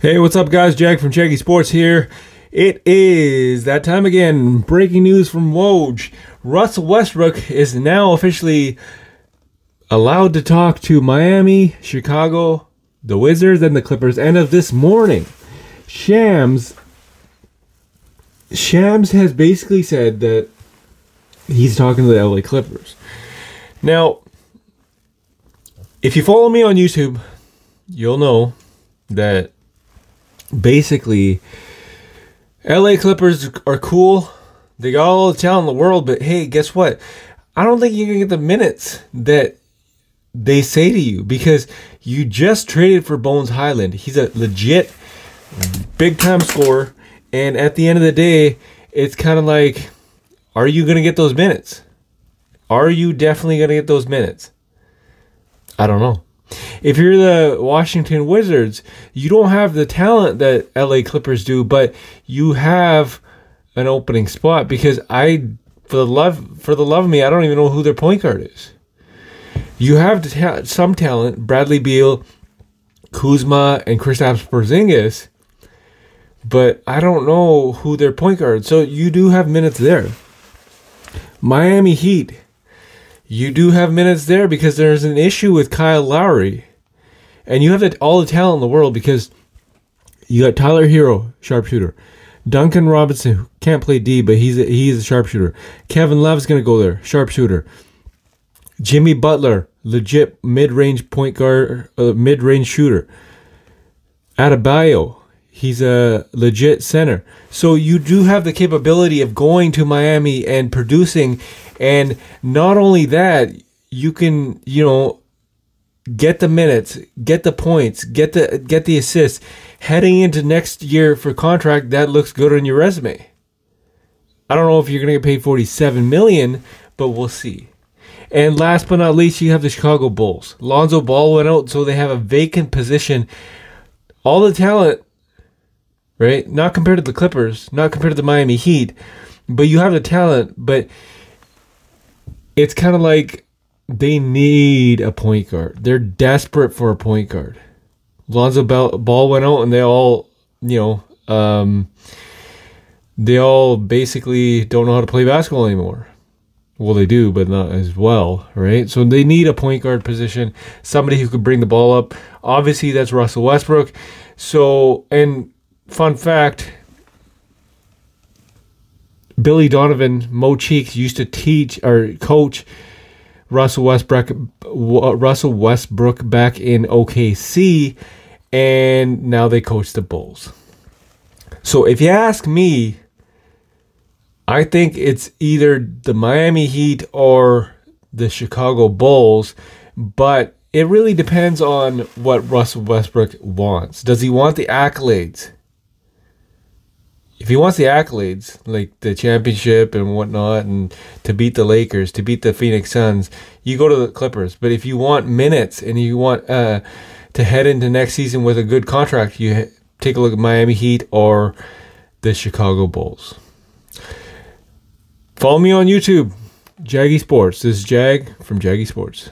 Hey, what's up, guys? Jack from Jaggy Sports here. It is that time again. Breaking news from Woj. Russell Westbrook is now officially allowed to talk to Miami, Chicago, the Wizards, and the Clippers. And of this morning, Shams Shams has basically said that he's talking to the LA Clippers. Now, if you follow me on YouTube, you'll know that basically LA Clippers are cool. They got all the talent in the world, but hey, guess what? I don't think you're gonna get the minutes that they say to you because you just traded for Bones Hyland. He's a legit big time scorer. And at the end of the day, it's kind of like, are you to get those minutes? Are you definitely to get those minutes? I don't know. If you're the Washington Wizards, you don't have the talent that LA Clippers do, but you have an opening spot because I for the love for the love of me, I don't even know who their point guard is. You have ta- some talent, Bradley Beal, Kuzma, and Kristaps Porzingis, but I don't know who their point guard. So you do have minutes there. Miami Heat, you do have minutes there because there's an issue with Kyle Lowry, and you have all the talent in the world because you got Tyler Herro, sharpshooter. Duncan Robinson who can't play D, but he's a, he's a sharpshooter. Kevin Love's gonna go there, sharpshooter. Jimmy Butler, legit mid-range point guard, uh, mid-range shooter. Adebayo, he's a legit center. So you do have the capability of going to Miami and producing, and not only that, you can you know get the minutes, get the points, get the get the assists. Heading into next year for contract, that looks good on your resume. I don't know if you're gonna get paid 47 million, but we'll see. And last but not least, you have the Chicago Bulls. Lonzo Ball went out, so they have a vacant position. All the talent, right? Not compared to the Clippers, not compared to the Miami Heat, but you have the talent, but it's kind of like they need a point guard. They're desperate for a point guard. Lonzo Ball went out, and they all, you know, um, they all basically don't know how to play basketball anymore. Well, they do, but not as well, right? So they need a point guard position, somebody who could bring the ball up. Obviously, that's Russell Westbrook. So, and fun fact Billy Donovan, Mo Cheeks used to teach or coach Russell Westbrook, Russell Westbrook back in OKC, and now they coach the Bulls. So if you ask me, I think it's either the Miami Heat or the Chicago Bulls, but it really depends on what Russell Westbrook wants. Does he want the accolades? If he wants the accolades, like the championship and whatnot, and to beat the Lakers, to beat the Phoenix Suns, you go to the Clippers. But if you want minutes and you want uh, to head into next season with a good contract, you take a look at Miami Heat or the Chicago Bulls. Follow me on YouTube, Jaggy Sports. This is Jag from Jaggy Sports.